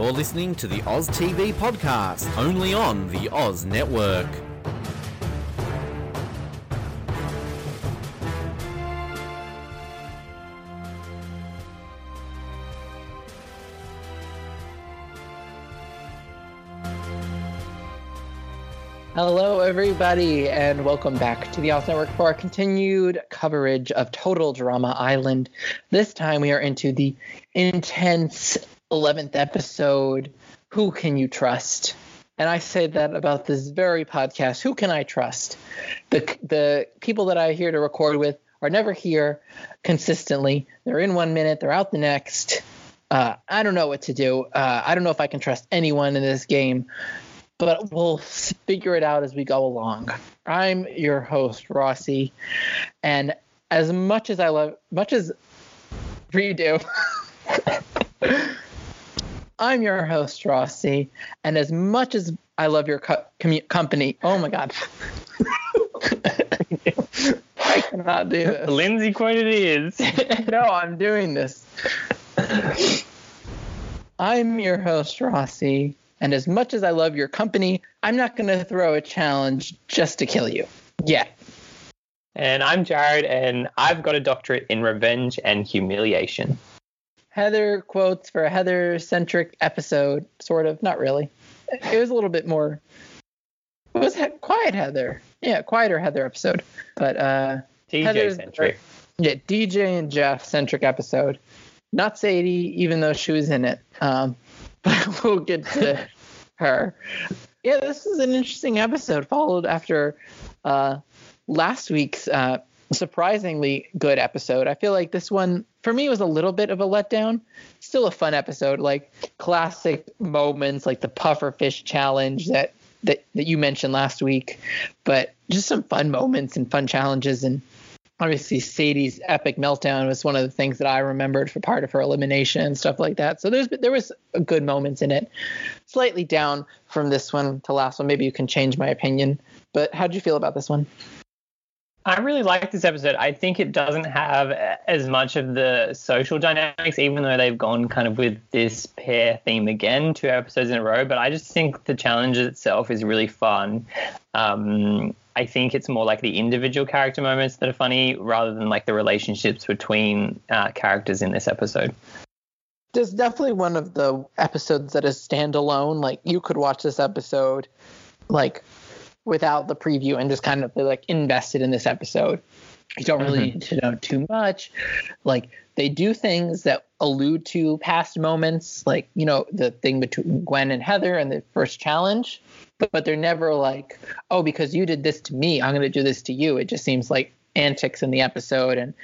You're listening to the Oz TV podcast, only on the Oz Network. Hello, everybody, and welcome back to the Oz Network for our continued coverage of Total Drama Island. This time we are into the intense 11th episode Who Can You Trust? And I say that about this very podcast. Who can I trust? The, the people that I here to record with are never here consistently. They're in one minute, they're out the next. Uh, I don't know what to do. Uh, I don't know if I can trust anyone in this game but we'll figure it out as we go along. I'm your host, Rossi, and as much as I love, much as you do, I'm your host, Rossi, and as much as I love your co- commu- company, oh my God. I cannot do this. Lindsay quoted is. no, I'm doing this. I'm your host, Rossi, and as much as I love your company, I'm not going to throw a challenge just to kill you. Yeah. And I'm Jared, and I've got a doctorate in revenge and humiliation. Heather quotes for a Heather centric episode, sort of. Not really. It was a little bit more. It was he- quiet Heather. Yeah, quieter Heather episode. But uh DJ centric. Yeah, DJ and Geoff centric episode. Not Sadie, even though she was in it. Um, but we'll get to her. Yeah, this is an interesting episode, followed after uh, last week's uh, surprisingly good episode. I feel like this one, for me, was a little bit of a letdown. Still a fun episode, like classic moments, like the pufferfish challenge that that that you mentioned last week, but just some fun moments and fun challenges and obviously Sadie's epic meltdown was one of the things that I remembered for part of her elimination and stuff like that. So there's there was good moments in it. Slightly down from this one to last one. Maybe you can change my opinion. But how would you feel about this one? I really like this episode. I think it doesn't have as much of the social dynamics, even though they've gone kind of with this pair theme again, two episodes in a row. But I just think the challenge itself is really fun. Um, I think it's more like the individual character moments that are funny rather than like the relationships between uh, characters in this episode. There's definitely one of the episodes that is standalone. Like you could watch this episode, like without the preview and just kind of like invested in this episode. You don't really mm-hmm. need to know too much. Like they do things that allude to past moments, like you know the thing between Gwen and Heather and the first challenge, but, but they're never like, oh, because you did this to me, I'm going to do this to you. It just seems like antics in the episode and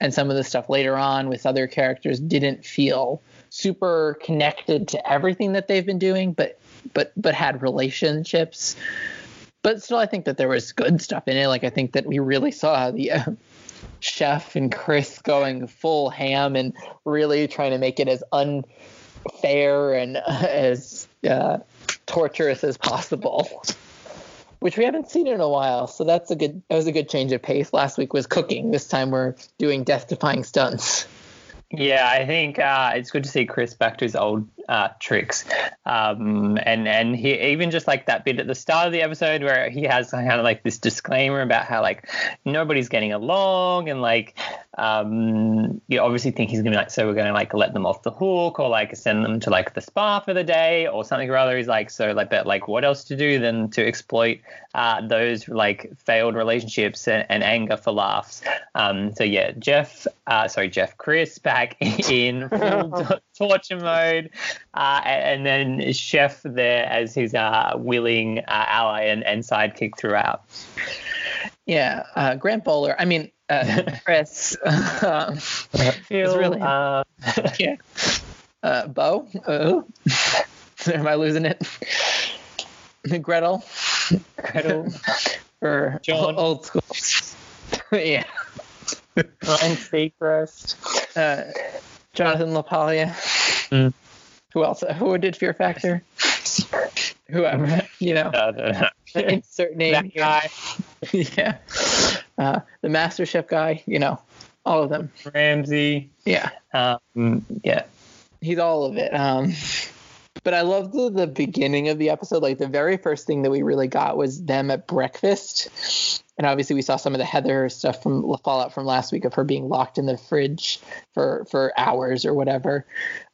and some of the stuff later on with other characters didn't feel super connected to everything that they've been doing, but but but had relationships but still, I think that there was good stuff in it. Like I think that we really saw the uh, chef and Chris going full ham and really trying to make it as unfair and uh, as uh, torturous as possible. Which we haven't seen in a while, so that's a good. That was a good change of pace. Last week was cooking. This time we're doing death-defying stunts. Yeah, I think uh, it's good to see Chris back to his old uh, tricks, um, and and he even just like that bit at the start of the episode where he has kind of like this disclaimer about how like nobody's getting along, and like um, you obviously think he's gonna be like, so we're gonna like let them off the hook, or like send them to like the spa for the day, or something or other. He's like, so like, but like, what else to do than to exploit uh, those like failed relationships and, and anger for laughs? Um, so yeah, Jeff, uh, sorry, Jeff, Chris back in full torture mode, uh, and then Chef there as his uh, willing uh, ally and, and sidekick throughout. Yeah, uh, Grant Bowler. I mean, uh, Chris. um, Phil, really, uh, yeah. Uh, Bo. Uh, am I losing it? Gretel. Gretel. or John. old school. yeah. Ryan Seacrest. Uh, Jonathan LaPaglia. Mm. Who else? Who did Fear Factor? Whoever, you know. Uh, insert name. That guy. yeah. Uh, the Master Chef guy, you know, all of them. Ramsay. Yeah. Um, yeah. He's all of it. Um, But I love the, the beginning of the episode. Like the very first thing that we really got was them at breakfast. And obviously we saw some of the Heather stuff from the Fallout from last week of her being locked in the fridge for, for hours or whatever.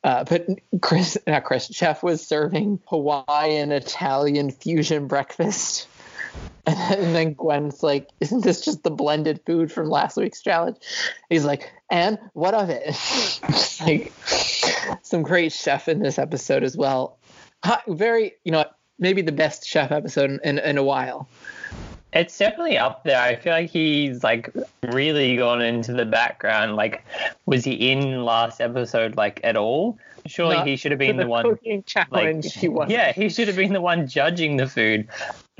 Uh, but Chris, not Chris, Chef was serving Hawaiian Italian fusion breakfast. And then Gwen's like, Isn't this just the blended food from last week's challenge? He's like, And what of it? like, some great chef in this episode as well. Very, you know, maybe the best chef episode in, in, in a while. It's definitely up there. I feel like he's like really gone into the background. Like, was he in last episode like at all? Surely Not he should have been the, the one. Challenge like, he. Yeah, he should have been the one judging the food.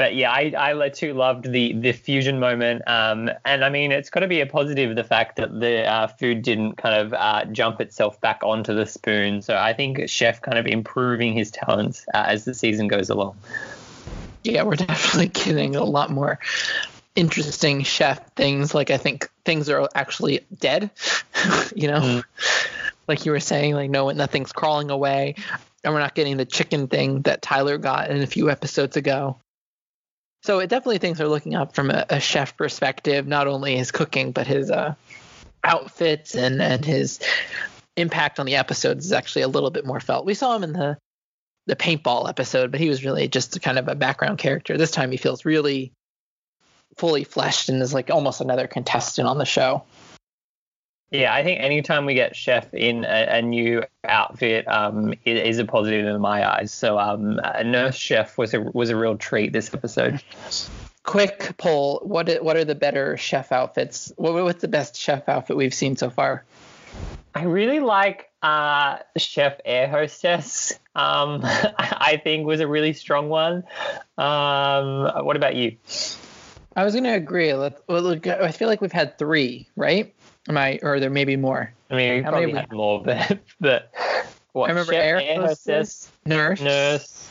But yeah, I, I too loved the the fusion moment. Um, and I mean, it's got to be a positive the fact that the uh, food didn't kind of uh, jump itself back onto the spoon. So I think Chef kind of improving his talents uh, as the season goes along yeah, we're definitely getting a lot more interesting chef things. Like I think things are actually dead. you know, mm. like you were saying, like no, nothing's crawling away, and we're not getting the chicken thing that Tyler got in a few episodes ago. So it definitely things are looking up from a, a chef perspective, not only his cooking but his uh, outfits and and his impact on the episodes is actually a little bit more felt. We saw him in the the paintball episode, but he was really just kind of a background character. This time he feels really fully fleshed and is like almost another contestant on the show. Yeah, I think anytime we get Chef in a, a new outfit, um, it is a positive in my eyes. So, um, a Nurse Chef was a was a real treat this episode. Quick poll: what what are the better chef outfits? What what's the best chef outfit we've seen so far? I really like uh, Chef Air Hostess. Um, I think was a really strong one. Um, what about you? I was going to agree. Well, look, I feel like we've had three, right? Am I, or there may be more. I mean, we probably had more, but but what? I remember Chef Air, Hostess, Nurse, Nurse,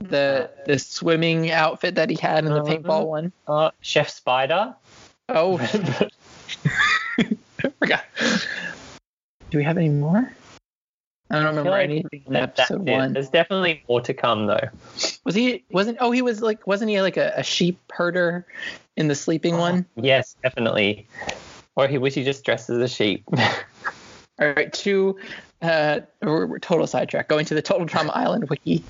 the the swimming outfit that he had in the uh-huh. paintball one. Uh, Chef Spider. Oh, forgot. Do we have any more? I don't remember like anything in episode one. There's definitely more to come though. Was he wasn't oh he was like wasn't he like a, a sheep herder in the sleeping oh, one? Yes, definitely. Or he was he just dressed as a sheep. All right, two uh total sidetrack. Going to the Total Drama Island wiki.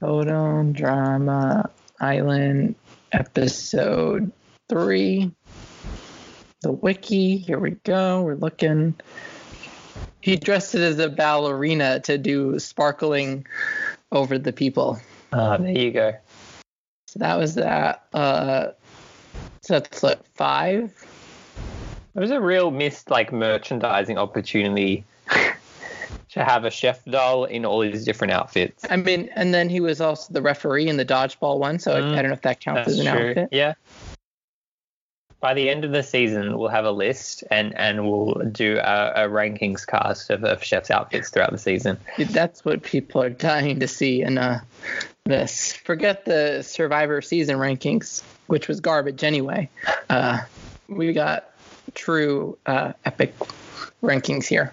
Total Drama Island episode three. The wiki. Here we go. We're looking he dressed it as a ballerina to do sparkling over the people. Uh, there you go. So that was that. Uh, so that's like five. It was a real missed like merchandising opportunity to have a chef doll in all these different outfits. I mean, and then he was also the referee in the dodgeball one, so mm, I, I, don't know if that counts as an true. outfit. Yeah, by the end of the season, we'll have a list and, and we'll do a, a rankings cast of, of chef's outfits throughout the season. That's what people are dying to see in uh, this. Forget the Survivor season rankings, which was garbage anyway. Uh, we got true uh, epic rankings here.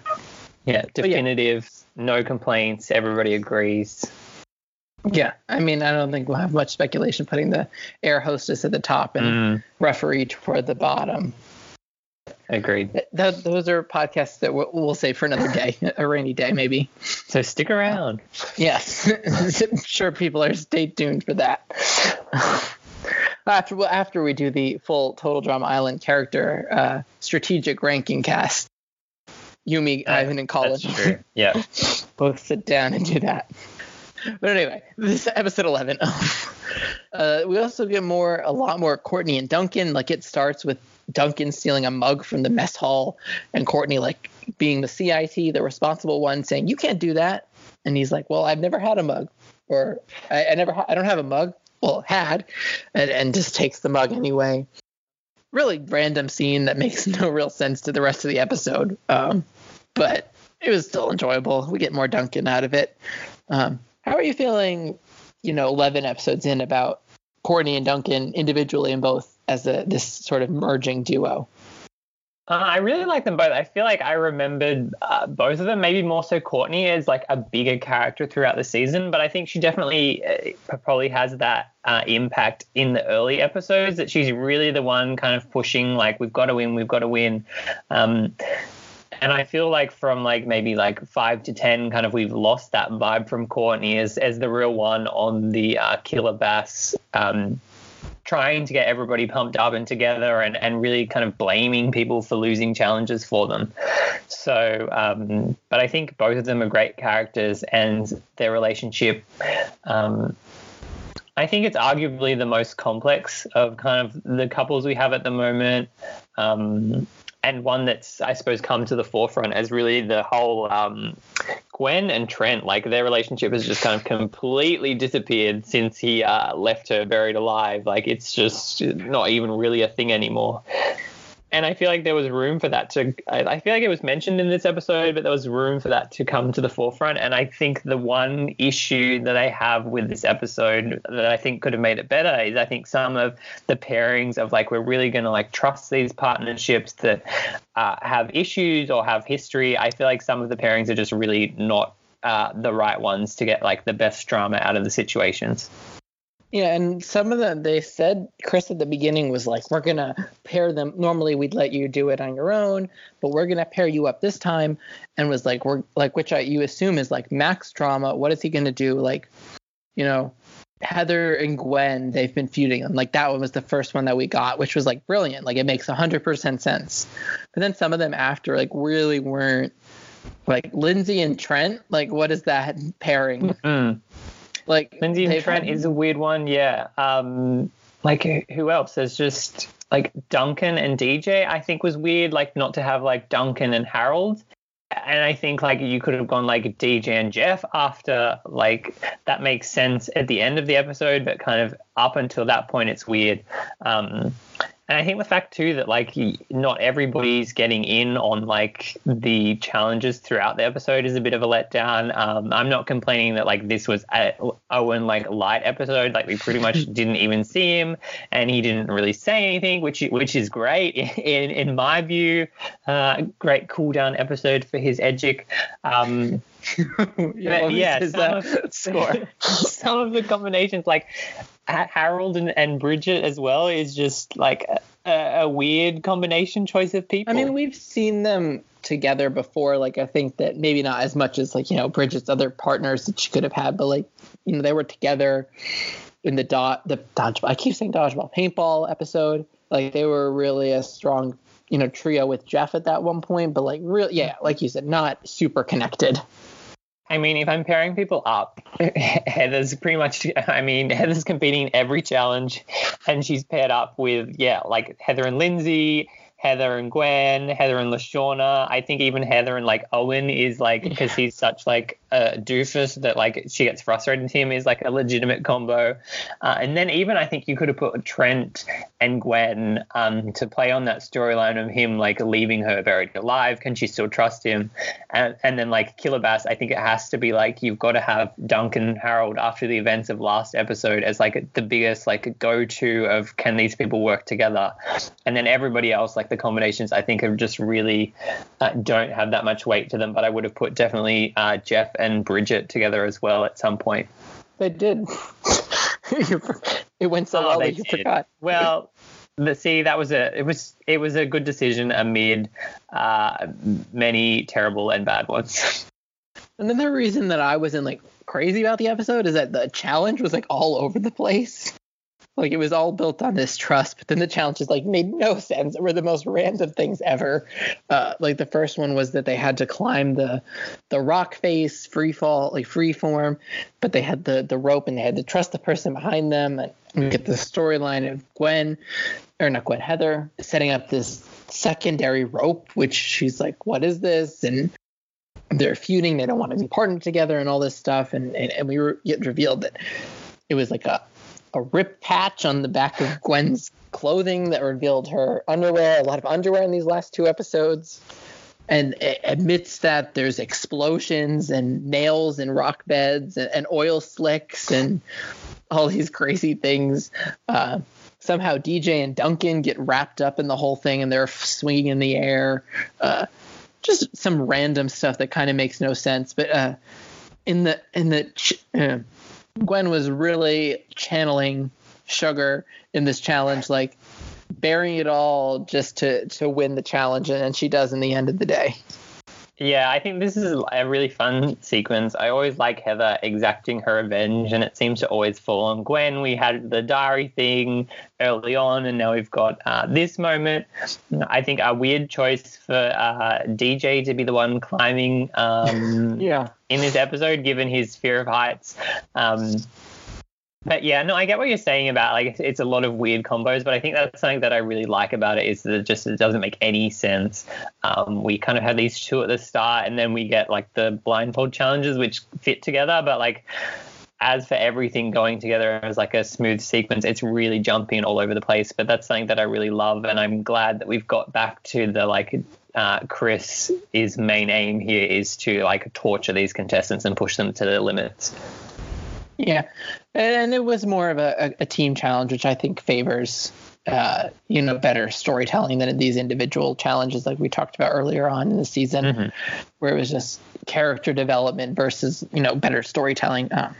Yeah, definitive, yeah. no complaints, everybody agrees. Yeah, I mean, I don't think we'll have much speculation putting the air hostess at the top and mm. referee toward the bottom. Agreed. Th- those are podcasts that we'll, we'll save for another day, a rainy day maybe. So stick around. Yes, I'm sure people are stay tuned for that. after after we do the full Total Drama Island character uh, strategic ranking cast, Yumi, uh, Ivan, and Colin. Yeah. both sit down and do that but anyway, this episode 11. uh, we also get more, a lot more Courtney and Duncan. Like it starts with Duncan stealing a mug from the mess hall, and Courtney like being the CIT, the responsible one, saying you can't do that. And he's like, well, I've never had a mug, or I, I never, ha- I don't have a mug. Well, had, and, and just takes the mug anyway. Really random scene that makes no real sense to the rest of the episode. Um, but it was still enjoyable. We get more Duncan out of it. Um, how are you feeling, you know, 11 episodes in about Courtney and Duncan individually and both as a, this sort of merging duo? Uh, I really like them both. I feel like I remembered uh, both of them, maybe more so Courtney as like a bigger character throughout the season, but I think she definitely uh, probably has that uh, impact in the early episodes that she's really the one kind of pushing like we've got to win, we've got to win. Um, and I feel like from like maybe like five to ten, kind of we've lost that vibe from Courtney as as the real one on the uh, Killer Bass. Um, trying to get everybody pumped up and together and, and really kind of blaming people for losing challenges for them. So, um, but I think both of them are great characters and their relationship. Um, I think it's arguably the most complex of kind of the couples we have at the moment. Um, and one that's I suppose come to the forefront as really the whole um, Gwen and Trent like their relationship has just kind of completely disappeared since he uh, left her buried alive. Like it's just not even really a thing anymore and I feel like there was room for that to. I feel like it was mentioned in this episode, but there was room for that to come to the forefront. And I think the one issue that I have with this episode that I think could have made it better is I think some of the pairings of like we're really going to like trust these partnerships that uh, have issues or have history. I feel like some of the pairings are just really not uh, the right ones to get like the best drama out of the situations. Yeah, and some of them they said Chris at the beginning was like, "We're gonna pair them. Normally we'd let you do it on your own, but we're gonna pair you up this time." And was like, "We're like," which I you assume is like max drama. What is he gonna do? Like, you know, Heather and Gwen, they've been feuding, and like that one was the first one that we got, which was like brilliant. Like it makes hundred percent sense. But then some of them after like really weren't. Like Lindsay and Trent, like what is that pairing? Mm-hmm. Like Lindsay and Trent is a weird one. Yeah. Um, like who else? There's just like Duncan and DJ. I think was weird. Like not to have like Duncan and Harold. And I think like you could have gone like DJ and Geoff after like that makes sense at the end of the episode, but kind of up until that point it's weird. Um, and I think the fact too that like not everybody's getting in on like the challenges throughout the episode is a bit of a letdown. Um, I'm not complaining that like this was a Owen like light episode. Like we pretty much didn't even see him, and he didn't really say anything, which which is great in in my view. Uh, great cool down episode for his edgic. Um, yeah, yeah some, of, score. some of the combinations like Harold and, and Bridgette as well is just like a, a, weird combination choice of people. I mean, we've seen them together before. Like, I think that maybe not as much as like you know Bridgette's other partners that she could have had, but like you know they were together in the dot the dodgeball. I keep saying dodgeball paintball episode. Like they were really a strong you know trio with Geoff at that one point, but like real yeah, like you said, not super connected. I mean, if I'm pairing people up, Heather's pretty much, I mean, Heather's competing every challenge and she's paired up with, yeah, like Heather and Lindsay, Heather and Gwen, Heather and LeShawna. I think even Heather and like Owen is like because he's such like a doofus that like she gets frustrated with him is like a legitimate combo. Uh, and then even I think you could have put Trent and Gwen um, to play on that storyline of him like leaving her buried alive. Can she still trust him? And, and then like Killer Bass, I think it has to be like you've got to have Duncan Harold after the events of last episode as like the biggest like go to of can these people work together? And then everybody else like the combinations I think are just really uh, don't have that much weight to them. But I would have put definitely uh, Geoff and Bridgette together as well at some point. They did. it went so oh, well that you did. forgot. Well, the, see, that was a it was it was a good decision amid uh, many terrible and bad ones. And then the reason that I wasn't like crazy about the episode is that the challenge was like all over the place. Like it was all built on this trust, but then the challenges like made no sense. It were the most random things ever. Uh, like the first one was that they had to climb the the rock face, free fall, like free form, but they had the the rope and they had to trust the person behind them. And we get the storyline of Gwen, or not Gwen, Heather setting up this secondary rope, which she's like, "What is this?" and they're feuding. They don't want to be partnered together and all this stuff. And and, and we were get revealed that it was like a a rip patch on the back of Gwen's clothing that revealed her underwear, a lot of underwear in these last two episodes. And amidst that, there's explosions and nails in rock beds and, and oil slicks and all these crazy things. Uh, somehow DJ and Duncan get wrapped up in the whole thing and they're swinging in the air. Uh, just some random stuff that kind of makes no sense. But uh, in the in the uh, Gwen was really channeling Sugar in this challenge, like bearing it all just to to win the challenge, and she does in the end of the day. Yeah, I think this is a really fun sequence. I always like Heather exacting her revenge, and it seems to always fall on Gwen. We had the diary thing early on, and now we've got uh, this moment. I think a weird choice for uh, DJ to be the one climbing um, yeah. in this episode, given his fear of heights. Um, but yeah, no, I get what you're saying about like it's a lot of weird combos, but I think that's something that I really like about it is that it just it doesn't make any sense. Um, we kind of had these two at the start, and then we get like the blindfold challenges which fit together, but like as for everything going together as like a smooth sequence, it's really jumping all over the place. But that's something that I really love, and I'm glad that we've got back to the like uh, Chris' main aim here is to like torture these contestants and push them to their limits. Yeah, and it was more of a, a team challenge, which I think favors uh, you know better storytelling than these individual challenges like we talked about earlier on in the season, mm-hmm. where it was just character development versus you know better storytelling. Um,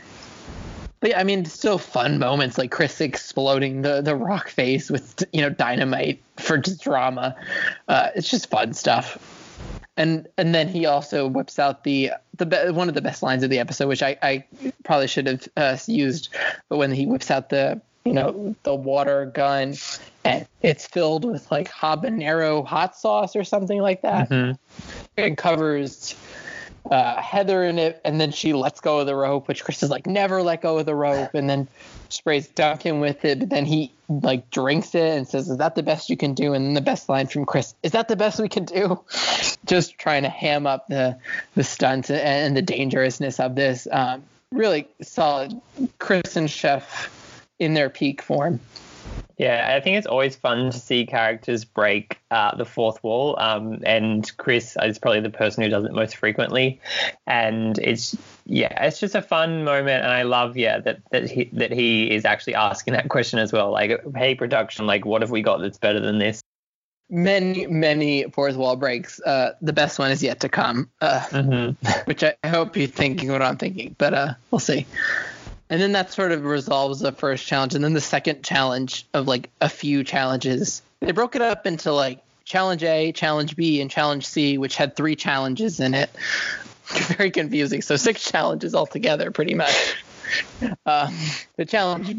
but yeah, I mean, still fun moments like Chris exploding the the rock face with you know dynamite for drama. Uh, it's just fun stuff and and then he also whips out the the be- one of the best lines of the episode, which I, I probably should have uh, used, but when he whips out the you know the water gun and it's filled with like habanero hot sauce or something like that, mm-hmm. it covers uh, Heather in it, and then she lets go of the rope, which Chris is like, never let go of the rope, and then sprays Duncan with it, but then he like drinks it and says, "Is that the best you can do?" And then the best line from Chris, "Is that the best we can do?" Just trying to ham up the the stunts and the dangerousness of this. Um, really solid, Chris and Chef in their peak form. Yeah, I think it's always fun to see characters break uh, the fourth wall. Um, and Chris is probably the person who does it most frequently. And it's yeah, it's just a fun moment, and I love yeah that that he that he is actually asking that question as well. Like, hey, production, like, what have we got that's better than this? Many many fourth wall breaks. Uh, the best one is yet to come. Uh, mm-hmm. which I, I hope you're thinking what I'm thinking, but uh, we'll see and then that sort of resolves the first challenge and then the second challenge of like a few challenges. They broke it up into like challenge a challenge b and challenge c which had three challenges in it. Very confusing. So six challenges altogether pretty much. Uh, the challenge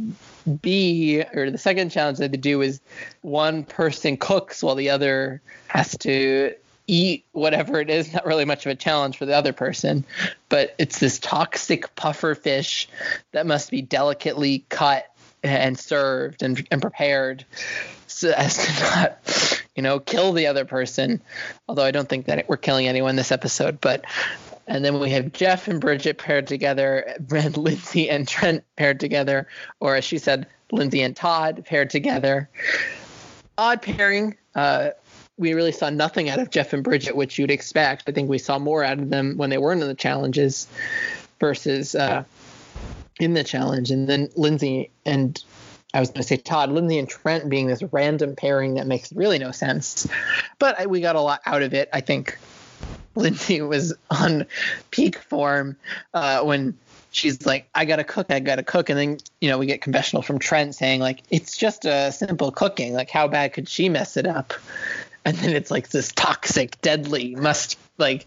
b or the second challenge that they do is one person cooks while the other has to eat whatever it is, not really much of a challenge for the other person, but it's this toxic puffer fish that must be delicately cut and served and, and prepared so as to not, you know, kill the other person. Although I don't think that we're killing anyone this episode, but and then we have Geoff and Bridgette paired together, and Lindsay and Trent paired together, or as she said, Lindsay and Todd paired together. Odd pairing. Uh, we really saw nothing out of Geoff and Bridgette, which you'd expect. I think we saw more out of them when they weren't in the challenges versus uh, in the challenge. And then Lindsay and I was going to say Todd, Lindsay and Trent being this random pairing that makes really no sense. But I, we got a lot out of it. I think Lindsay was on peak form uh, when she's like, I gotta cook, I gotta cook. And then, you know, we get confessional from Trent saying, like, it's just a simple cooking. Like, how bad could she mess it up? And then it's like this toxic, deadly, must like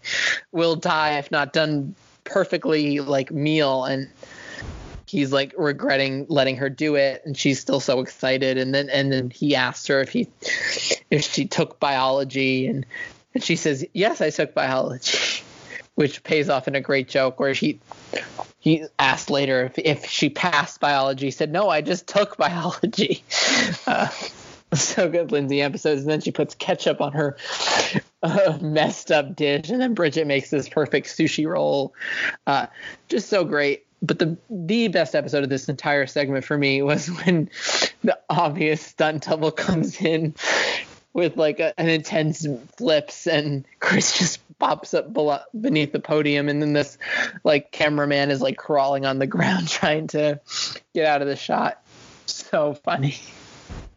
will die if not done perfectly like meal. And he's like regretting letting her do it. And she's still so excited. And then and then he asks her if he if she took biology. And and she says yes i took biology which pays off in a great joke where he he asked later if, if she passed biology. Said no i just took biology. Uh, so good Lindsay episodes, and then she puts ketchup on her uh, messed up dish, and then Bridgette makes this perfect sushi roll. Uh, just so great. But the the best episode of this entire segment for me was when the obvious stunt double comes in with like a, an intense flips, and Chris just pops up below, beneath the podium, and then this like cameraman is like crawling on the ground trying to get out of the shot. So funny.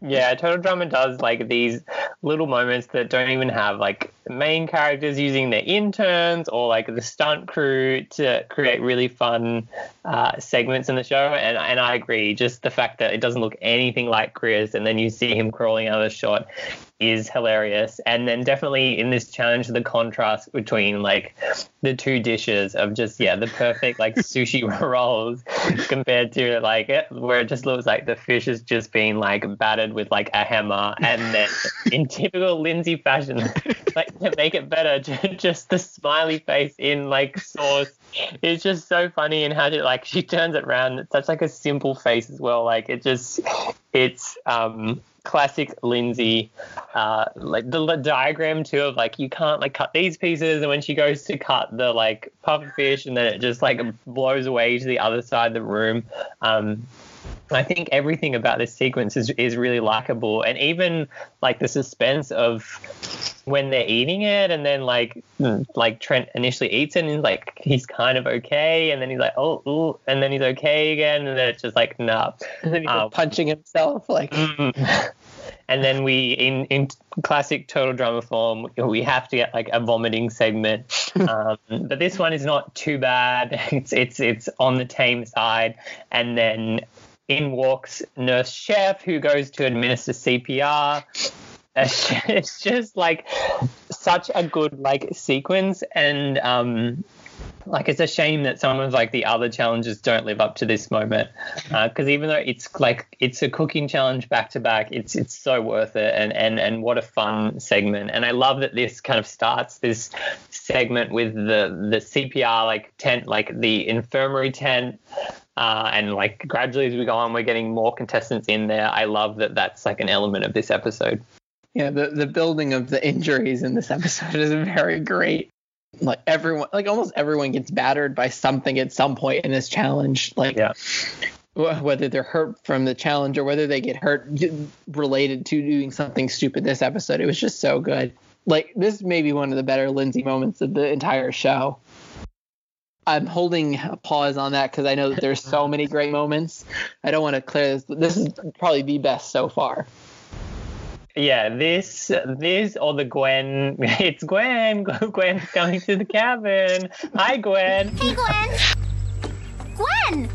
Yeah, Total Drama does like these little moments that don't even have like main characters using their interns or like the stunt crew to create really fun uh, segments in the show. And and I agree, just the fact that it doesn't look anything like Chris, and then you see him crawling out of the shot is hilarious. And then definitely in this challenge, the contrast between like the two dishes of just yeah the perfect like sushi rolls compared to like it, where it just looks like the fish is just being like battered with like a hammer, and then in typical Lindsay fashion, like to make it better, just the smiley face in like sauce. It's just so funny and how she like she turns it around. It's such like a simple face as well. Like it just it's um classic Lindsay, uh, like the, the, diagram too of like you can't like cut these pieces, and when she goes to cut the like puffer fish, and then it just like blows away to the other side of the room. Um, I think everything about this sequence is is really likable, and even like the suspense of when they're eating it, and then like like Trent initially eats it, and he's like he's kind of okay, and then he's like oh, ooh, and then he's okay again, and then it's just like nah, and then he's um, punching himself like. And then we in in classic total drama form we have to get like a vomiting segment. Um, but this one is not too bad. It's it's it's on the tame side. And then in walks Nurse Chef, who goes to administer CPR. It's just like such a good like sequence, and um, like it's a shame that some of like the other challenges don't live up to this moment because uh, even though it's like it's a cooking challenge back to back it's it's so worth it. And and and what a fun segment. And i love that this kind of starts this segment with the the cpr like tent like the infirmary tent uh, and like gradually as we go on, we're getting more contestants in there. I love that that's like an element of this episode. Yeah, the the building of the injuries in this episode is very great. Like everyone, like almost everyone gets battered by something at some point in this challenge. Like, yeah. whether they're hurt from the challenge or whether they get hurt related to doing something stupid. This episode, it was just so good. Like this may be one of the better Lindsay moments of the entire show. I'm holding a pause on that because I know that there's so many great moments. I don't want to clear this. This is probably the best so far. Yeah, this, this, or the Gwen. It's Gwen. Gwen's coming to the cabin. Hi, Gwen. Hey, Gwen. Gwen,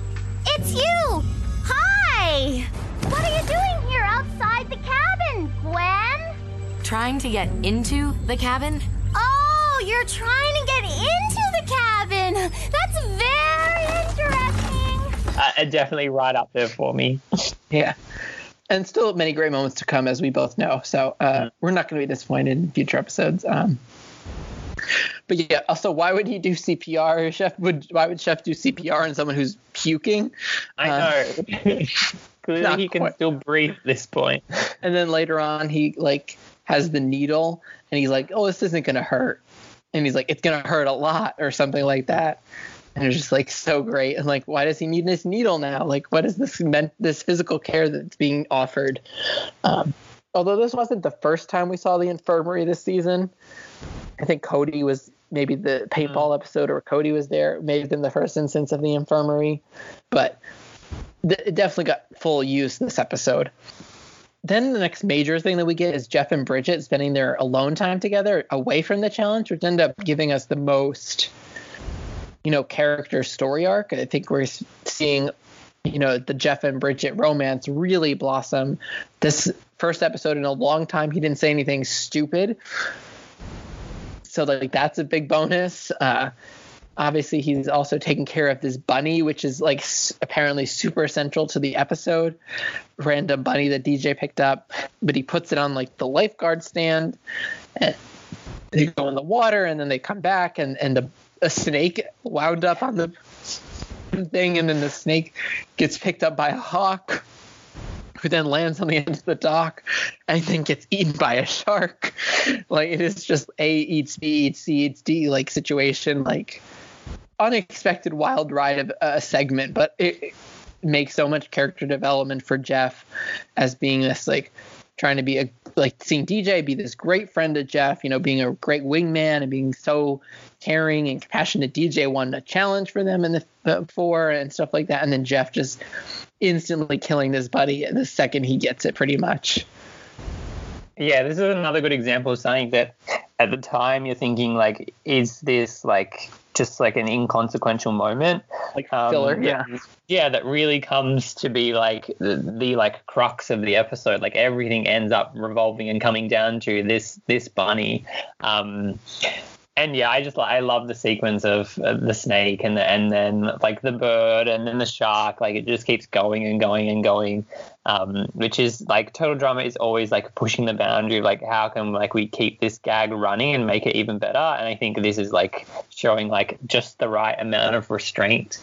it's you. Hi. What are you doing here outside the cabin, Gwen? Trying to get into the cabin? Oh, you're trying to get into the cabin. That's very interesting. Uh, definitely right up there for me. yeah. And still many great moments to come, as we both know. So uh, mm. we're not going to be disappointed in future episodes. Um, but yeah, also, why would he do CPR? Chef would why would Chef do CPR on someone who's puking? I uh, know. Clearly, he can quite. still breathe at this point. And then later on, he like has the needle, and he's like, "Oh, this isn't gonna hurt." And he's like, it's gonna hurt a lot or something like that. And it's just like so great. And like, why does he need this needle now? Like, what is this meant? This physical care that's being offered? Um, although this wasn't the first time we saw the infirmary this season, I think Cody was maybe the paintball mm. episode, or Cody was there. May have been the first instance of the infirmary, but th- it definitely got full use this episode then the next major thing that we get is Geoff and Bridgette spending their alone time together away from the challenge, which end up giving us the most, you know, character story arc. I think we're seeing, you know, the Geoff and Bridgette romance really blossom. This first episode in a long time, he didn't say anything stupid. So like that's a big bonus. Uh, obviously he's also taking care of this bunny which is like apparently super central to the episode random bunny that dj picked up but he puts it on like the lifeguard stand and they go in the water and then they come back and and the, a snake wound up on the thing and then the snake gets picked up by a hawk who then lands on the end of the dock and then gets eaten by a shark. Like it is just A eats B eats C eats D like situation. Like unexpected wild ride of a segment, but it, it makes so much character development for Geoff as being this like trying to be a like seeing DJ be this great friend to Geoff, you know, being a great wingman and being so caring and compassionate. DJ won a challenge for them in the four and stuff like that, and then Geoff just instantly killing this buddy the second he gets it, pretty much. Yeah, this is another good example of something that at the time you're thinking like, is this like just like an inconsequential moment? Like Um, filler, yeah. yeah that really comes to be like the, the like crux of the episode like everything ends up revolving and coming down to this this bunny um and yeah i just i love the sequence of the snake and the, and then like the bird and then the shark like it just keeps going and going and going um which is like total drama is always like pushing the boundary of like how can like we keep this gag running and make it even better? And i think this is like showing like just the right amount of restraint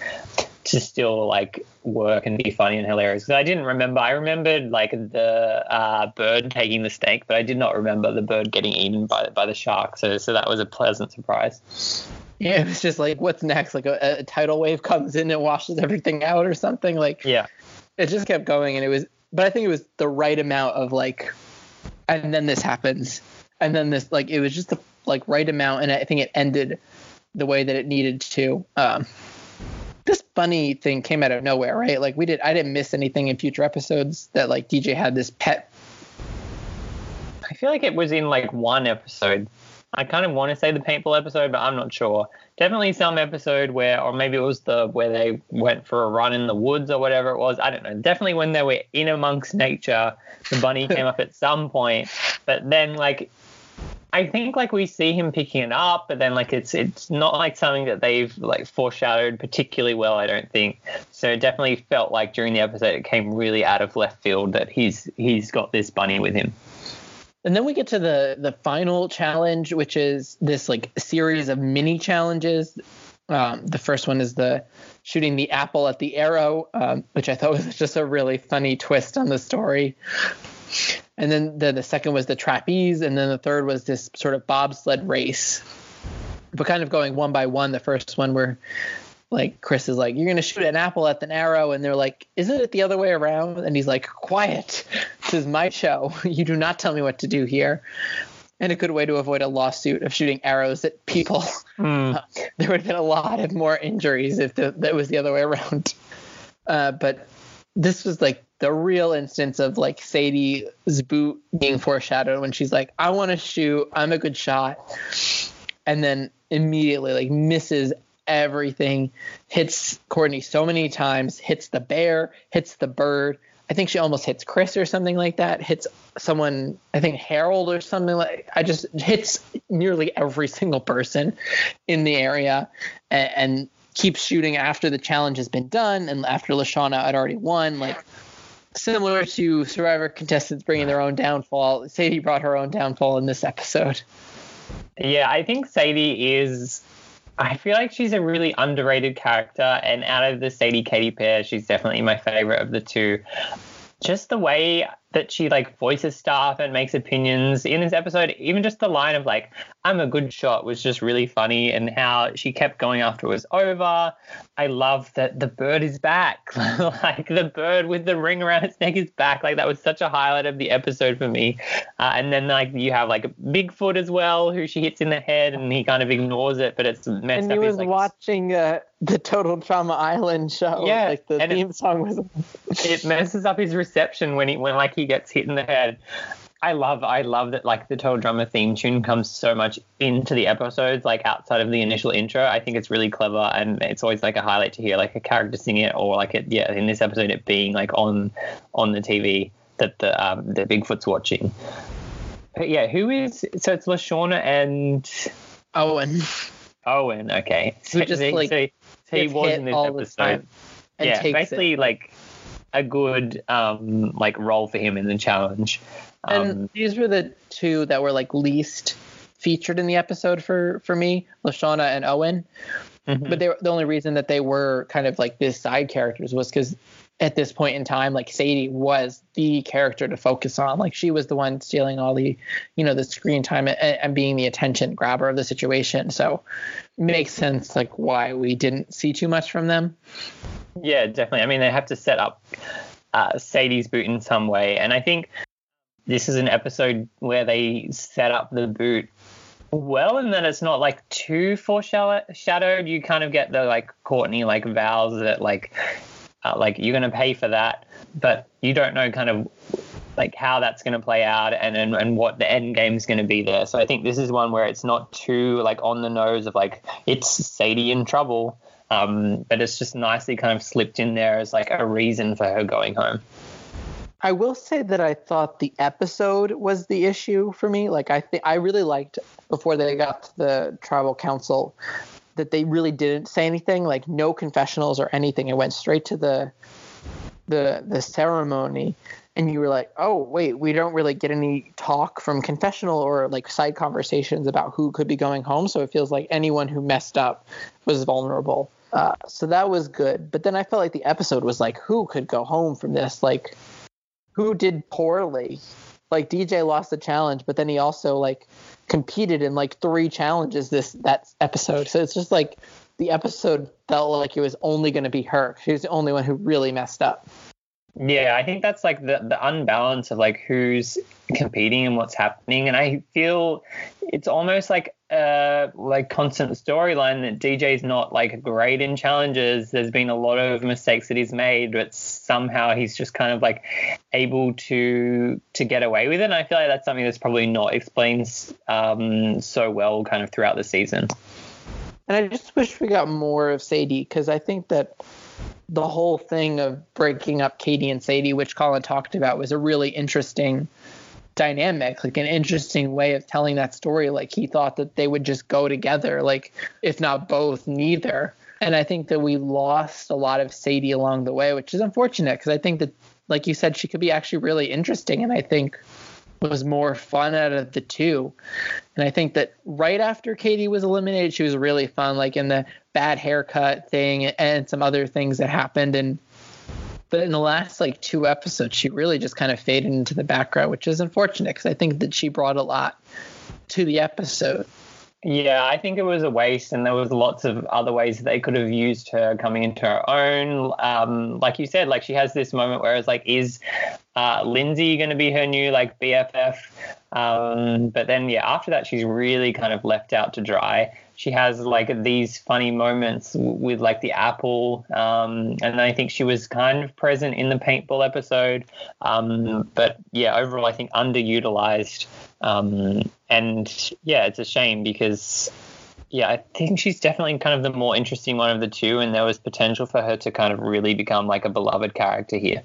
to still like work and be funny and hilarious. Because I didn't remember. I remembered like the uh, bird taking the snake, but I did not remember the bird getting eaten by by the shark. So so that was a pleasant surprise. Yeah, it was just like, what's next? Like a, a tidal wave comes in and washes everything out or something. Like Yeah. it just kept going, and it was. But I think it was the right amount of like, and then this happens, and then this like it was just the like right amount, and I think it ended the way that it needed to. Um, this bunny thing came out of nowhere, right? Like we did. I didn't miss anything in future episodes that like DJ had this pet. I feel like it was in like one episode. I kind of want to say the paintball episode, but I'm not sure. Definitely some episode where, or maybe it was the where they went for a run in the woods or whatever it was. I don't know. Definitely when they were in amongst nature, the bunny came up at some point. But then, like, I think like we see him picking it up, but then like it's it's not like something that they've like foreshadowed particularly well. I don't think. So it definitely felt like during the episode it came really out of left field that he's he's got this bunny with him. And then we get to the the final challenge, which is this like series of mini challenges. Um, the first one is the shooting the apple at the arrow, um, which I thought was just a really funny twist on the story. And then the, the second was the trapeze, and then the third was this sort of bobsled race. But kind of going one by one, the first one where like Chris is like, You're gonna shoot an apple at an arrow, and they're like, Isn't it the other way around? And he's like, Quiet. This is my show. You do not tell me what to do here. And a good way to avoid a lawsuit of shooting arrows at people. Uh, there would have been a lot of more injuries if the, that was the other way around. Uh, but this was like the real instance of like Sadie's boot being foreshadowed when she's like, I want to shoot, I'm a good shot. And then immediately like misses everything, hits Courtney so many times, hits the bear, hits the bird. I think she almost hits Chris or something like that, hits someone, I think Harold or something like I just hits nearly every single person in the area and, and keeps shooting after the challenge has been done and after LeShawna had already won. Like similar to Survivor contestants bringing their own downfall, Sadie brought her own downfall in this episode. Yeah, I think Sadie is. I feel like she's a really underrated character, and out of the Sadie Katie pair, she's definitely my favorite of the two. Just the way that she like voices stuff and makes opinions in this episode, even just the line of like "I'm a good shot" was just really funny, and how she kept going after it was over. I love that the bird is back, like the bird with the ring around its neck is back. Like that was such a highlight of the episode for me. Uh, and then like you have like Bigfoot as well, who she hits in the head, and he kind of ignores it, but it's messed And up. he was like, watching uh, the Total Trauma Island show. Yeah, like the and it- theme song was. it messes up his reception when he when like he gets hit in the head. I love I love that like the Total Drama theme tune comes so much into the episodes like outside of the initial intro. I think it's really clever and it's always like a highlight to hear like a character sing it or like it yeah in this episode it being like on on the TV that the um the Bigfoot's watching. But yeah, who is so it's LeShawna and Owen. Owen. Okay, Who just, so, like, so, so he was in this episode and yeah, basically it. like a good um like role for him in the challenge. Um, And these were the two that were like least featured in the episode for for me, LeShawna and Owen. mhm. But they were the only reason that they were kind of like this side characters was because at this point in time, like Sadie was the character to focus on. Like she was the one stealing all the, you know, the screen time and, and being the attention grabber of the situation. So makes sense like why we didn't see too much from them. Yeah, definitely. I mean, they have to set up uh, Sadie's boot in some way, and I think this is an episode where they set up the boot well, and then it's not like too foreshadowed. You kind of get the like Courtney like vows that like uh, like you're going to pay for that, but you don't know kind of like how that's going to play out and, and and what the end game is going to be there. So I think this is one where it's not too like on the nose of like it's Sadie in trouble, um, but it's just nicely kind of slipped in there as like a reason for her going home. I will say that I thought the episode was the issue for me. Like I think I really liked before they got to the tribal council that they really didn't say anything, like no confessionals or anything. It went straight to the the the ceremony and you were like, "Oh, wait, we don't really get any talk from confessional or like side conversations about who could be going home, so it feels like anyone who messed up was vulnerable." Uh, so that was good. But then I felt like the episode was like, who could go home from this? Like, who did poorly? Like DJ lost the challenge, but then he also like competed in like three challenges this that episode. So it's just like the episode felt like it was only going to be her. She was the only one who really messed up. Yeah, I think that's like the, the unbalance of like who's competing and what's happening. And I feel it's almost like a like constant storyline that DJ's not like great in challenges. There's been a lot of mistakes that he's made, but somehow he's just kind of like able to to get away with it. And I feel like that's something that's probably not explained um, so well kind of throughout the season. And I just wish we got more of Sadie because I think that the whole thing of breaking up Katie and Sadie, which Colin talked about, was a really interesting dynamic, like an interesting way of telling that story. Like he thought that they would just go together, like if not both, neither. And I think that we lost a lot of Sadie along the way, which is unfortunate because I think that, like you said, she could be actually really interesting. And I think was more fun out of the two. And I think that right after Katie was eliminated, she was really fun, like in the bad haircut thing and some other things that happened. And but in the last like two episodes, she really just kind of faded into the background, which is unfortunate because I think that she brought a lot to the episode. Yeah, I think it was a waste, and there was lots of other ways they could have used her coming into her own. Um, like you said, like she has this moment where it's like, is uh, Lindsay going to be her new like BFF? Um, but then yeah, after that, she's really kind of left out to dry. She has like these funny moments with like the apple, um, and I think she was kind of present in the paintball episode. Um, but yeah, overall, I think underutilized. Um, and yeah, it's a shame because yeah, I think she's definitely kind of the more interesting one of the two, and there was potential for her to kind of really become like a beloved character here.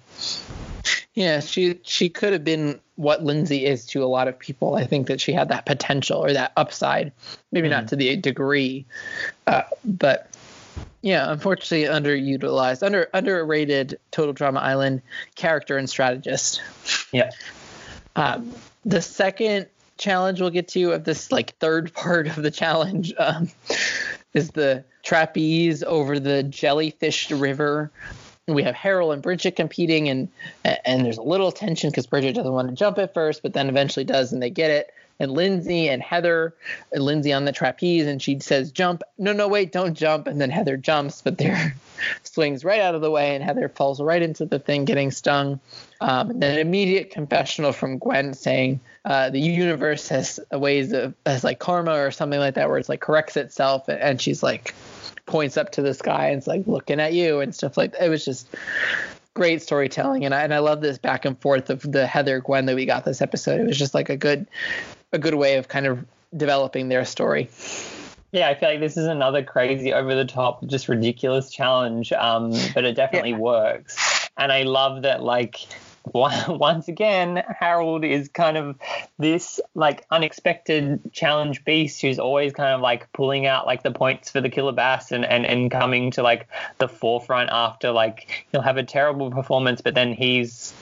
Yeah, she she could have been what Lindsay is to a lot of people. I think that she had that potential or that upside, maybe mm-hmm. not to the degree, uh, but yeah, unfortunately underutilized, under underrated Total Drama Island character and strategist. Yeah. Um, the second challenge we'll get to of this like third part of the challenge um, is the trapeze over the jellyfish river. We have Harold and Bridgette competing, and and there's a little tension because Bridgette doesn't want to jump at first, but then eventually does, and they get it and Lindsay and Heather, and Lindsay on the trapeze, and she says, jump. No, no, wait, don't jump. And then Heather jumps, but there swings right out of the way, and Heather falls right into the thing, getting stung. Um, and then an immediate confessional from Gwen saying uh, the universe has ways of, has like karma or something like that, where it's like corrects itself. And she's like, points up to the sky and it's like looking at you and stuff like that. It was just great storytelling and I, and I love this back and forth of the Heather Gwen that we got this episode. It was just like a good a good way of kind of developing their story. Yeah, I feel like this is another crazy, over the top, just ridiculous challenge, um, but it definitely yeah. works. And I love that, like, once again, Harold is kind of this like unexpected challenge beast who's always kind of like pulling out like the points for the killer bass and, and, and coming to like the forefront after like he'll have a terrible performance, but then he's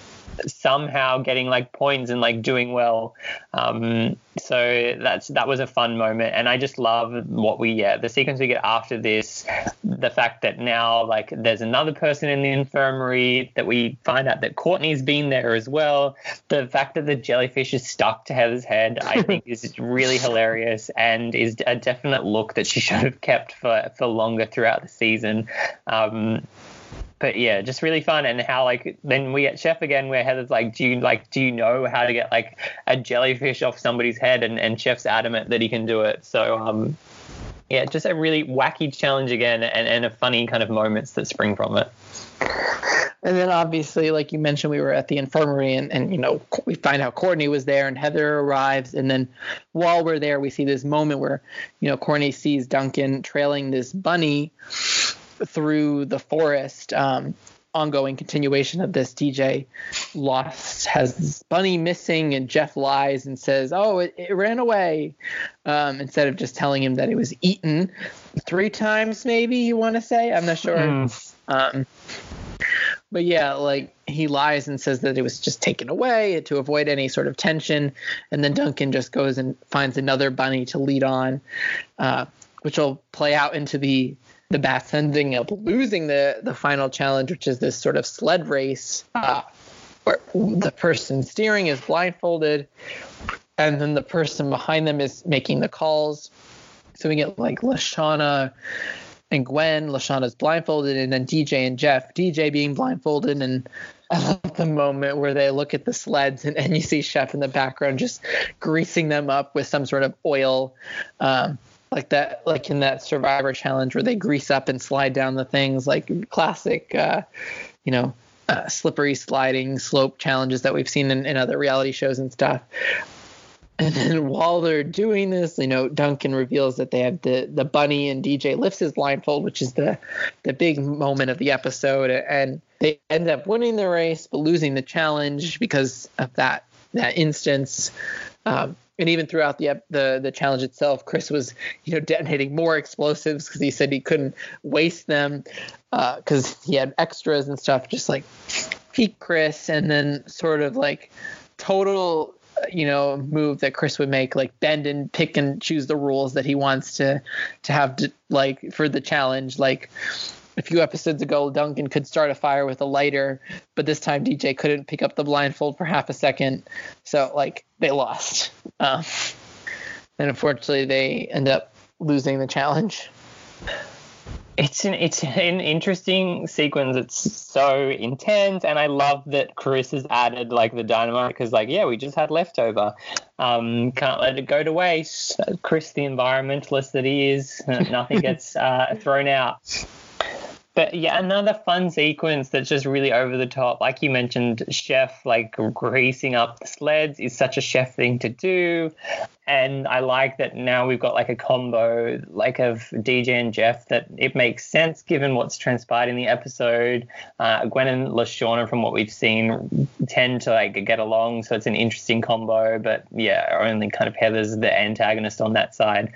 somehow getting like points and like doing well. Um, so that's that was a fun moment, and I just love what we yeah the sequence we get after this, the fact that now like there's another person in the infirmary that we find out that Courtney's been there as well. The fact that the jellyfish is stuck to Heather's head, I think is really hilarious and is a definite look that she should have kept for for longer throughout the season. Um, but yeah, just really fun. And how like then we get Chef again, where Heather's like, do you like do you know how to get like a jellyfish off somebody's head? And and Chef's adamant that he can do it. So um, yeah, just a really wacky challenge again, and and a funny kind of moments that spring from it. And then obviously, like you mentioned, we were at the infirmary, and, and you know we find out Courtney was there, and Heather arrives, and then while we're there, we see this moment where you know Courtney sees Duncan trailing this bunny through the forest. Um, ongoing continuation of this. DJ lost has bunny missing, and Geoff lies and says, "Oh, it, it ran away," um, instead of just telling him that it was eaten three times. Maybe you want to say? I'm not sure. Mm. Um, but yeah, like he lies and says that it was just taken away to avoid any sort of tension, and then Duncan just goes and finds another bunny to lead on, uh, which will play out into the the Bass ending up losing the the final challenge, which is this sort of sled race, uh, where the person steering is blindfolded, and then the person behind them is making the calls. So we get like LeShawna and Gwen. LeShawna's blindfolded, and then DJ and Geoff. DJ being blindfolded, and I love the moment where they look at the sleds, and, and you see Chef in the background just greasing them up with some sort of oil. Um, like that, like in that Survivor challenge where they grease up and slide down the things, like classic, uh, you know, uh, slippery sliding slope challenges that we've seen in, in other reality shows and stuff. And then while they're doing this, you know, Duncan reveals that they have the the bunny and DJ lifts his blindfold, which is the the big moment of the episode, and they end up winning the race but losing the challenge because of that that instance. Um, and even throughout the the the challenge itself, Chris was you know detonating more explosives because he said he couldn't waste them uh, because he had extras and stuff. Just like peak Chris, and then sort of like total you know move that Chris would make, like bend and pick and choose the rules that he wants to to have to, like for the challenge, like. A few episodes ago, Duncan could start a fire with a lighter, but this time DJ couldn't pick up the blindfold for half a second. So, like, they lost. Um, and unfortunately, they end up losing the challenge. It's an it's an interesting sequence. It's so intense, and I love that Chris has added like the dynamite because, like, yeah, we just had leftover. Um, can't let it go to waste. Chris, the environmentalist that he is, nothing gets uh, thrown out. But yeah, another fun sequence that's just really over the top. Like you mentioned, Chef like greasing up the sleds is such a Chef thing to do. And I like that now we've got like a combo like of DJ and Geoff that it makes sense given what's transpired in the episode. Uh, Gwen and LeShawna, from what we've seen, tend to like get along, so it's an interesting combo. But yeah, only kind of Heather's the antagonist on that side.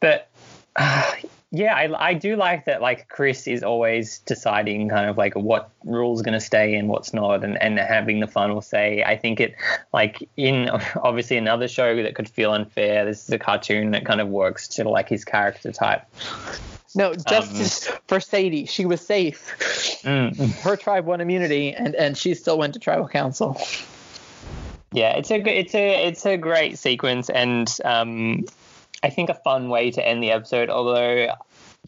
But uh, yeah, I, I do like that. Like Chris is always deciding kind of like what rules going to stay and what's not, and, and having the final say. I think it like in obviously another show that could feel unfair. This is a cartoon that kind of works to like his character type. No, justice um, for Sadie. She was safe. Mm. Her tribe won immunity, and and she still went to tribal council. Yeah, it's a it's a it's a great sequence, and um, I think a fun way to end the episode. Although,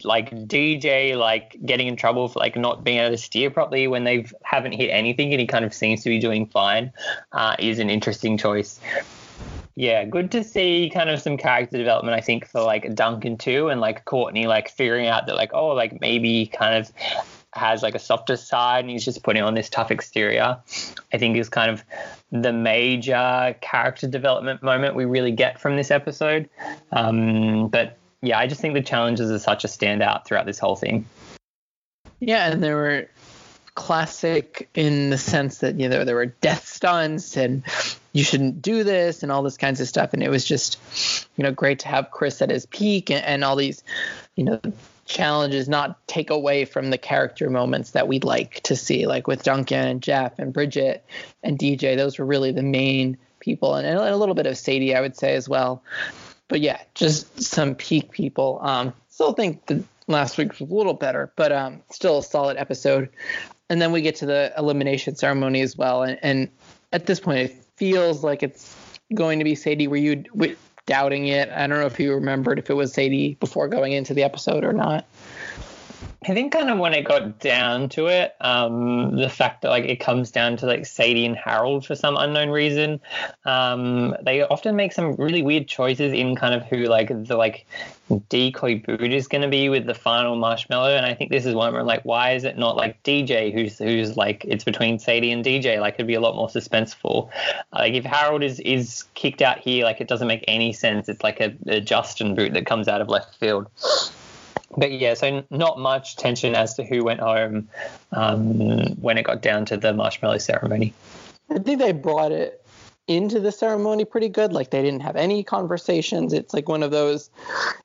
like DJ, like getting in trouble for like not being able to steer properly when they haven't hit anything, and he kind of seems to be doing fine, uh, is an interesting choice. Yeah, good to see kind of some character development. I think for like Duncan too, and like Courtney, like figuring out that like oh, like maybe kind of has like a softer side and he's just putting on this tough exterior. I think is kind of the major character development moment we really get from this episode. Um, but yeah, I just think the challenges are such a standout throughout this whole thing. Yeah, and there were classic in the sense that you know there were death stunts and you shouldn't do this and all this kinds of stuff and it was just you know great to have chris at his peak and, and all these you know challenges not take away from the character moments that we'd like to see, like with Duncan and Geoff and Bridgette and DJ. Those were really the main people, and, a little bit of Sadie, I would say as well. But yeah, just some peak people. Um, still think the last week was a little better, but um, still a solid episode. And then we get to the elimination ceremony as well, and, and at this point, it feels like it's going to be Sadie. where you doubting it. I don't know if you remembered if it was Sadie before going into the episode or not. I think kind of when it got down to it, um, the fact that like it comes down to like Sadie and Harold for some unknown reason, um, they often make some really weird choices in kind of who like the like decoy boot is going to be with the final marshmallow. And I think this is one where I'm like, why is it not like DJ who's who's like it's between Sadie and DJ? Like it'd be a lot more suspenseful. Like if Harold is is kicked out here, like it doesn't make any sense. It's like a, a Justin boot that comes out of left field but yeah, so not much tension as to who went home um, when it got down to the marshmallow ceremony. I think they brought it into the ceremony pretty good. Like they didn't have any conversations. It's like one of those,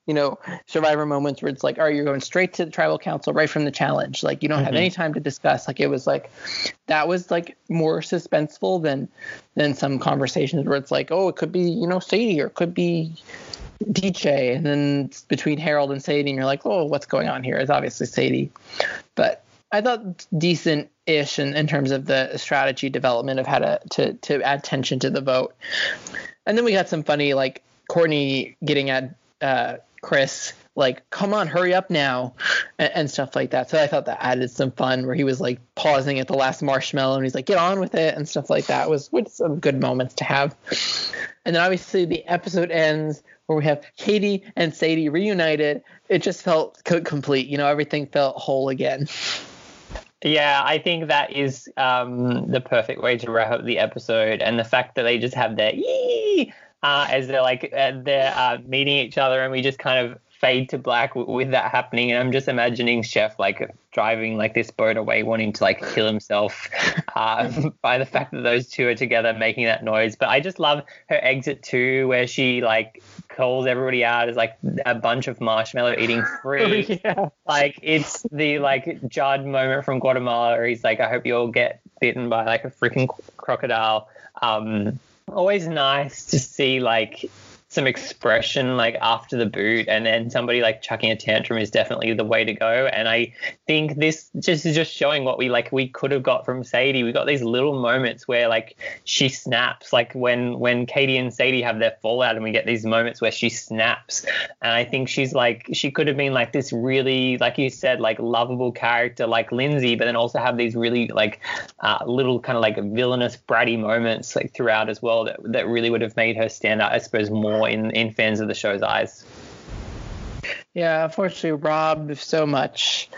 you know, survivor moments where it's like, all right, you're going straight to the tribal council right from the challenge. Like you don't mm-hmm. have any time to discuss. Like it was like that was like more suspenseful than than some conversations where it's like, oh, it could be, you know, Sadie or it could be DJ, and then between Harold and Sadie, and you're like, oh, what's going on here? It's obviously Sadie, but I thought decent-ish in, in terms of the strategy development of how to, to to add tension to the vote. And then we got some funny like Courtney getting at uh, Chris like come on hurry up now and, and, stuff like that so i thought that added some fun where he was like pausing at the last marshmallow and he's like get on with it and stuff like that was, was some good moments to have and then obviously the episode ends where we have Katie and Sadie reunited. It just felt complete. You know, everything felt whole again. Yeah, I think that is um, the perfect way to wrap up the episode, and the fact that they just have their yee uh, as they're like uh, they're uh, meeting each other, and we just kind of fade to black w- with that happening. And I'm just imagining Chef like driving like this boat away, wanting to like kill himself um, by the fact that those two are together making that noise. But I just love her exit too, where she like calls everybody out as like a bunch of marshmallow eating free. Oh, yeah. Like it's the like Judd moment from Guatemala where he's like, I hope you all get bitten by like a freaking crocodile. Um, always nice to see like some expression like after the boot and then somebody like chucking a tantrum is definitely the way to go. And i think this just is just showing what we like we could have got from sadie. We got these little moments where like she snaps like when when katie and sadie have their fallout and we get these moments where she snaps. And i think she's like she could have been like this really like you said like lovable character like lindsay but then also have these really like uh, little kind of like villainous bratty moments like throughout as well that, that really would have made her stand out i suppose more more in in fans of the show's eyes. Yeah, unfortunately, robbed so much,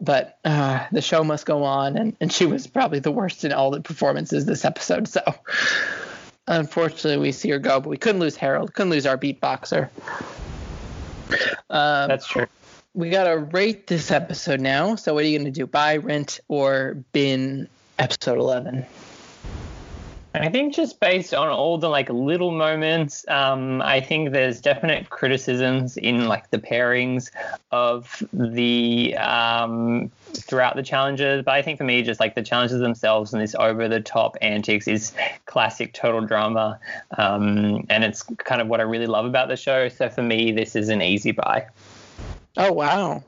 but uh, the show must go on, and, and she was probably the worst in all the performances this episode. So, unfortunately, we see her go, but we couldn't lose Harold, couldn't lose our beatboxer. Um, That's true. We gotta rate this episode now. So, what are you gonna do? Buy, rent, or bin episode eleven? I think just based on all the like little moments, um, I think there's definite criticisms in like the pairings of the um, throughout the challenges. But I think for me, just like the challenges themselves and this over the top antics is classic total drama, um, and it's kind of what I really love about the show. So for me, this is an easy buy. Oh wow!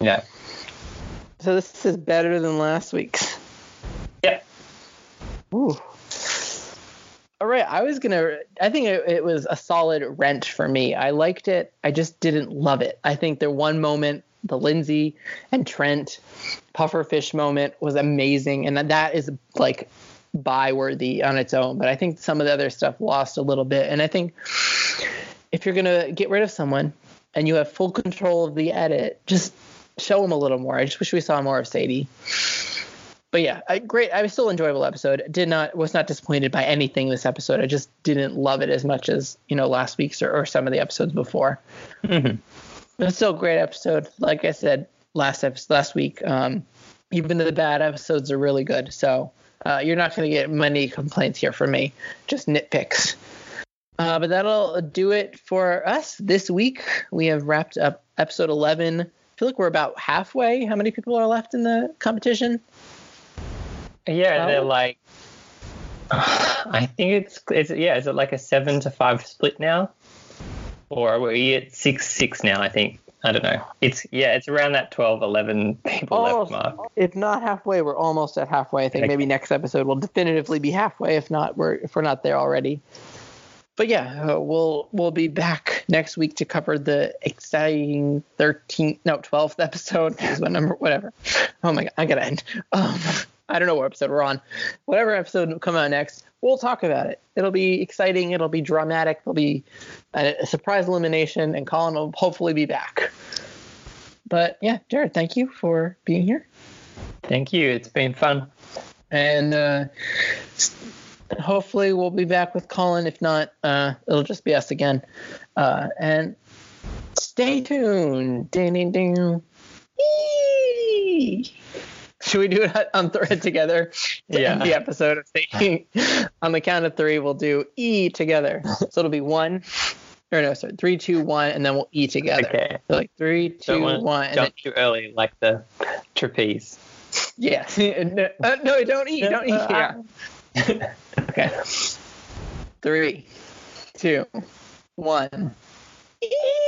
Yeah. So this is better than last week's. Yeah. Ooh. All right, I was gonna. I think it, it, was a solid rent for me. I liked it. I just didn't love it. I think the one moment, the Lindsay and Trent pufferfish moment, was amazing, and that is like buy worthy on its own. But I think some of the other stuff lost a little bit. And I think if you're gonna get rid of someone and you have full control of the edit, just show them a little more. I just wish we saw more of Sadie but yeah, I, great. I was still enjoyable episode. Did not was not disappointed by anything this episode. I just didn't love it as much as you know last week's or, or some of the episodes before. Mm-hmm. It's still a great episode. Like I said last episode, last week, um, even the bad episodes are really good. So uh, you're not going to get many complaints here from me. Just nitpicks. Uh, but that'll do it for us this week. We have wrapped up episode 11. I feel like we're about halfway. How many people are left in the competition? Yeah, they're like. I think it's it's yeah. Is it like a seven to five split now, or are we at six six now? I think I don't know. It's yeah, it's around that 12, 11 people almost, left mark. If not halfway, we're almost at halfway. I think okay. maybe next episode will definitively be halfway. If not, we're if we're not there already. but yeah, uh, we'll we'll be back next week to cover the exciting 13th, no 12th episode. Is what number? Whatever. Oh my god, I gotta end. Um, I don't know what episode we're on. Whatever episode will come out next, we'll talk about it. It'll be exciting. It'll be dramatic. There'll be a, a surprise elimination, and Colin will hopefully be back. But yeah, Jarrod, thank you for being here. Thank you. It's been fun. And uh, hopefully we'll be back with Colin. If not, uh, it'll just be us again. Uh, and stay tuned. Ding, ding, ding. Eee! Should we do it on thread together? To Yeah. The episode of saying on the count of three, we'll do E together. So it'll be one, or no, sorry, three, two, one, and then we'll E together. Okay. So like three, two, one, and then jump too early like the trapeze. yeah. no, uh, no, don't eat, don't eat. Yeah. okay. Three, two, one. Eee!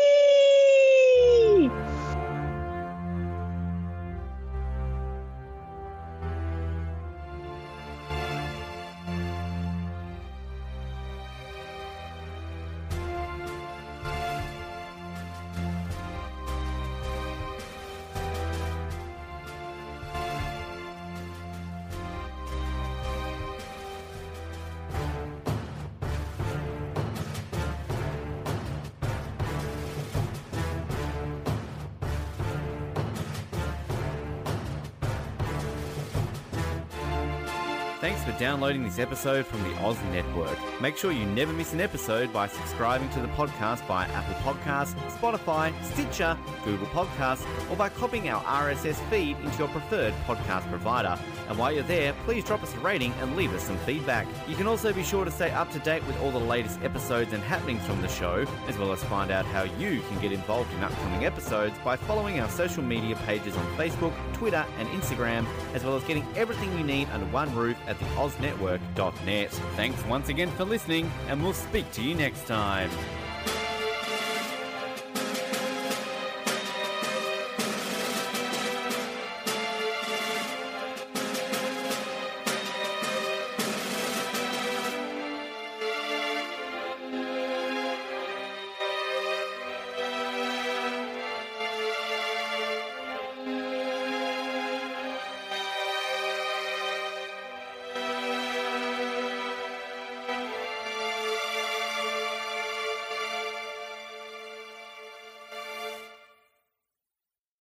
Thanks for downloading this episode from the Oz Network. Make sure you never miss an episode by subscribing to the podcast via Apple Podcasts, Spotify, Stitcher, Google Podcasts, or by copying our RSS feed into your preferred podcast provider. And while you're there, please drop us a rating and leave us some feedback. You can also be sure to stay up to date with all the latest episodes and happenings from the show, as well as find out how you can get involved in upcoming episodes by following our social media pages on Facebook, Twitter, and Instagram, as well as getting everything you need under one roof at the OzNetwork.net. Thanks once again for listening, and we'll speak to you next time.